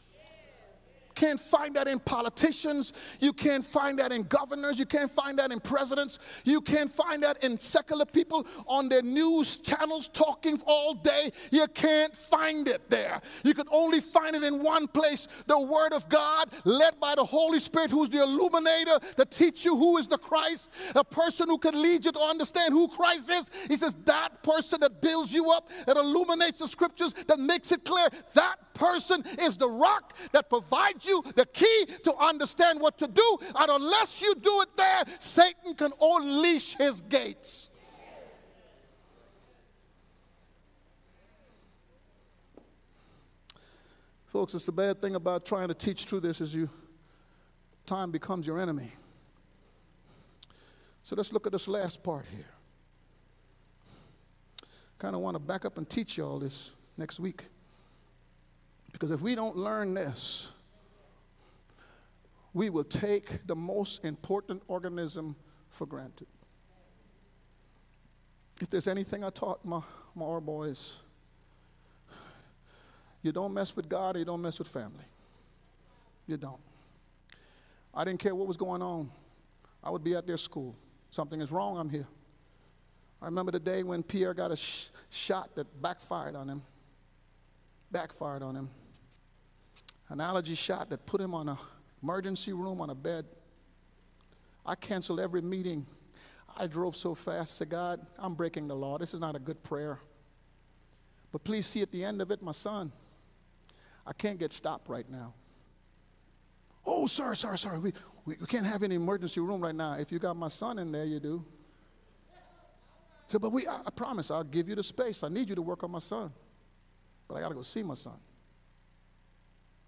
Can't find that in politicians. You can't find that in governors. You can't find that in presidents. You can't find that in secular people on their news channels talking all day. You can't find it there. You can only find it in one place the Word of God, led by the Holy Spirit, who's the illuminator to teach you who is the Christ, a person who can lead you to understand who Christ is. He says, That person that builds you up, that illuminates the scriptures, that makes it clear, that person is the rock that provides you the key to understand what to do. And unless you do it there, Satan can unleash his gates. Folks, it's the bad thing about trying to teach through this is you time becomes your enemy. So let's look at this last part here. Kind of want to back up and teach you all this next week. Because if we don't learn this, we will take the most important organism for granted. If there's anything I taught my, my boys, you don't mess with God or you don't mess with family. You don't. I didn't care what was going on. I would be at their school. Something is wrong, I'm here. I remember the day when Pierre got a sh- shot that backfired on him. Backfired on him. An allergy shot that put him on a emergency room on a bed. I canceled every meeting. I drove so fast. I said, God, I'm breaking the law. This is not a good prayer. But please see at the end of it, my son. I can't get stopped right now. Oh, sorry, sorry, sorry. We, we, we can't have any emergency room right now. If you got my son in there, you do. So, but we, I, I promise, I'll give you the space. I need you to work on my son. But I got to go see my son.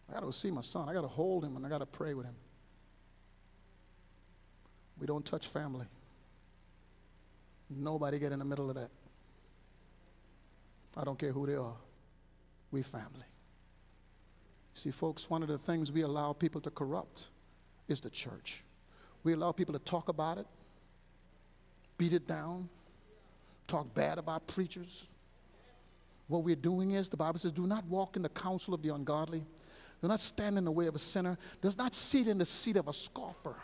I got to see my son. I got to hold him and I got to pray with him. We don't touch family. Nobody get in the middle of that. I don't care who they are. we family. See, folks, one of the things we allow people to corrupt is the church. We allow people to talk about it, beat it down, talk bad about preachers. What we're doing is, the Bible says, do not walk in the counsel of the ungodly. Do not stand in the way of a sinner. Does not sit in the seat of a scoffer.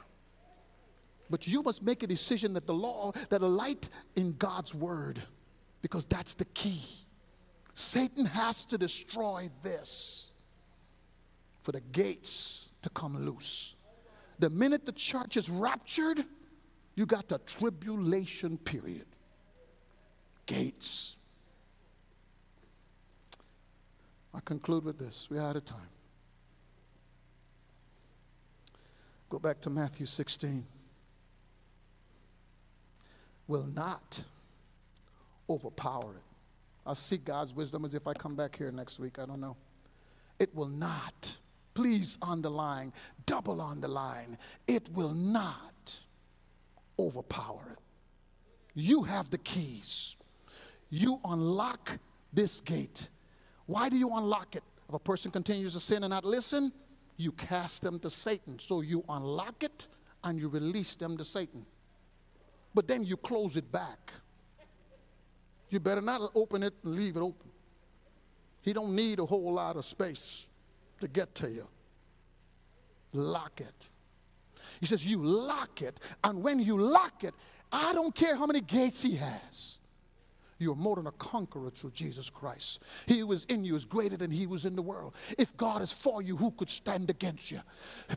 But you must make a decision that the law, that a light in God's word, because that's the key. Satan has to destroy this for the gates to come loose. The minute the church is raptured, you got the tribulation period. Gates. I conclude with this. We're out of time. Go back to Matthew 16. Will not overpower it. I'll seek God's wisdom as if I come back here next week. I don't know. It will not. Please underline, double underline. It will not overpower it. You have the keys. You unlock this gate. Why do you unlock it? If a person continues to sin and not listen, you cast them to Satan. So you unlock it and you release them to Satan. But then you close it back. You better not open it and leave it open. He don't need a whole lot of space to get to you. Lock it. He says, You lock it. And when you lock it, I don't care how many gates he has. You're more than a conqueror through Jesus Christ. He who is in you is greater than he was in the world. If God is for you, who could stand against you?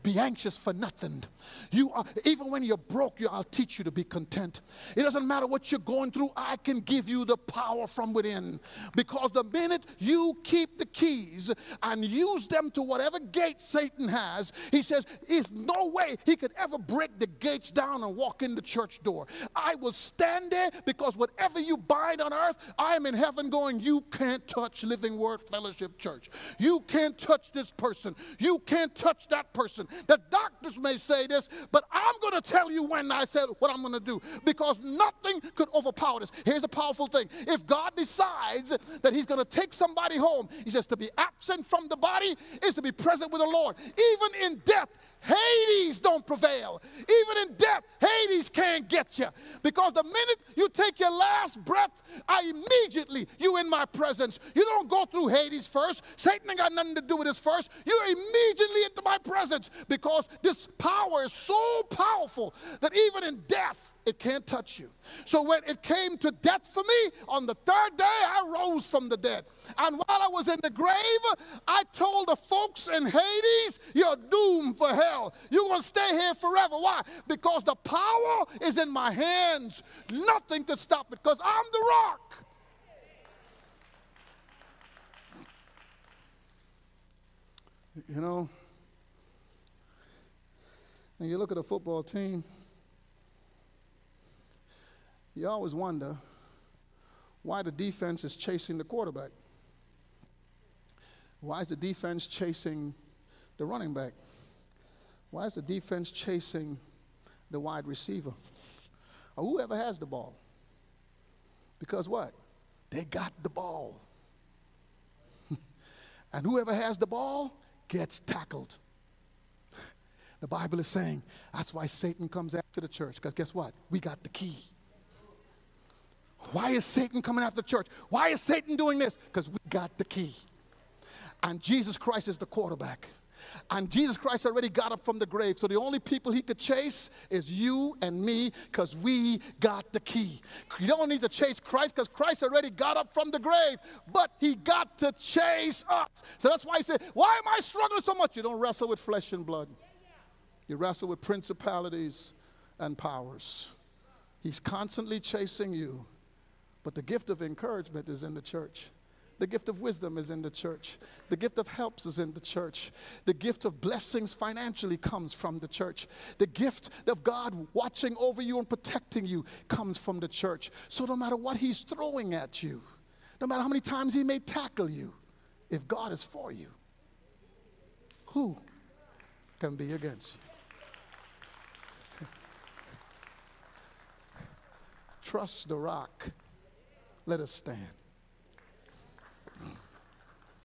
Be anxious for nothing. You are, even when you're broke, you, I'll teach you to be content. It doesn't matter what you're going through, I can give you the power from within. Because the minute you keep the keys and use them to whatever gate Satan has, he says, is no way he could ever break the gates down and walk in the church door. I will stand there because whatever you bind on earth, I am in heaven going, You can't touch Living Word Fellowship Church. You can't touch this person. You can't touch that person. The doctors may say this, but I'm going to tell you when I said what I'm going to do because nothing could overpower this. Here's a powerful thing if God decides that He's going to take somebody home, He says to be absent from the body is to be present with the Lord. Even in death, Hades don't prevail. Even in death, Hades can't get you. Because the minute you take your last breath, I immediately, you in my presence. You don't go through Hades first. Satan ain't got nothing to do with this first. You're immediately into my presence because this power is so powerful that even in death, it can't touch you. So when it came to death for me, on the third day, I rose from the dead. And while I was in the grave, I told the folks in Hades, You're doomed for hell. You're going to stay here forever. Why? Because the power is in my hands. Nothing could stop it because I'm the rock. You know, and you look at a football team you always wonder why the defense is chasing the quarterback. Why is the defense chasing the running back? Why is the defense chasing the wide receiver? Or whoever has the ball? Because what? They got the ball. and whoever has the ball gets tackled. The Bible is saying that's why Satan comes after the church, because guess what? We got the key. Why is Satan coming after the church? Why is Satan doing this? Because we got the key. And Jesus Christ is the quarterback. And Jesus Christ already got up from the grave. So the only people he could chase is you and me because we got the key. You don't need to chase Christ because Christ already got up from the grave, but he got to chase us. So that's why he said, Why am I struggling so much? You don't wrestle with flesh and blood, you wrestle with principalities and powers. He's constantly chasing you. But the gift of encouragement is in the church. The gift of wisdom is in the church. The gift of helps is in the church. The gift of blessings financially comes from the church. The gift of God watching over you and protecting you comes from the church. So no matter what He's throwing at you, no matter how many times He may tackle you, if God is for you, who can be against you? Trust the rock let us stand.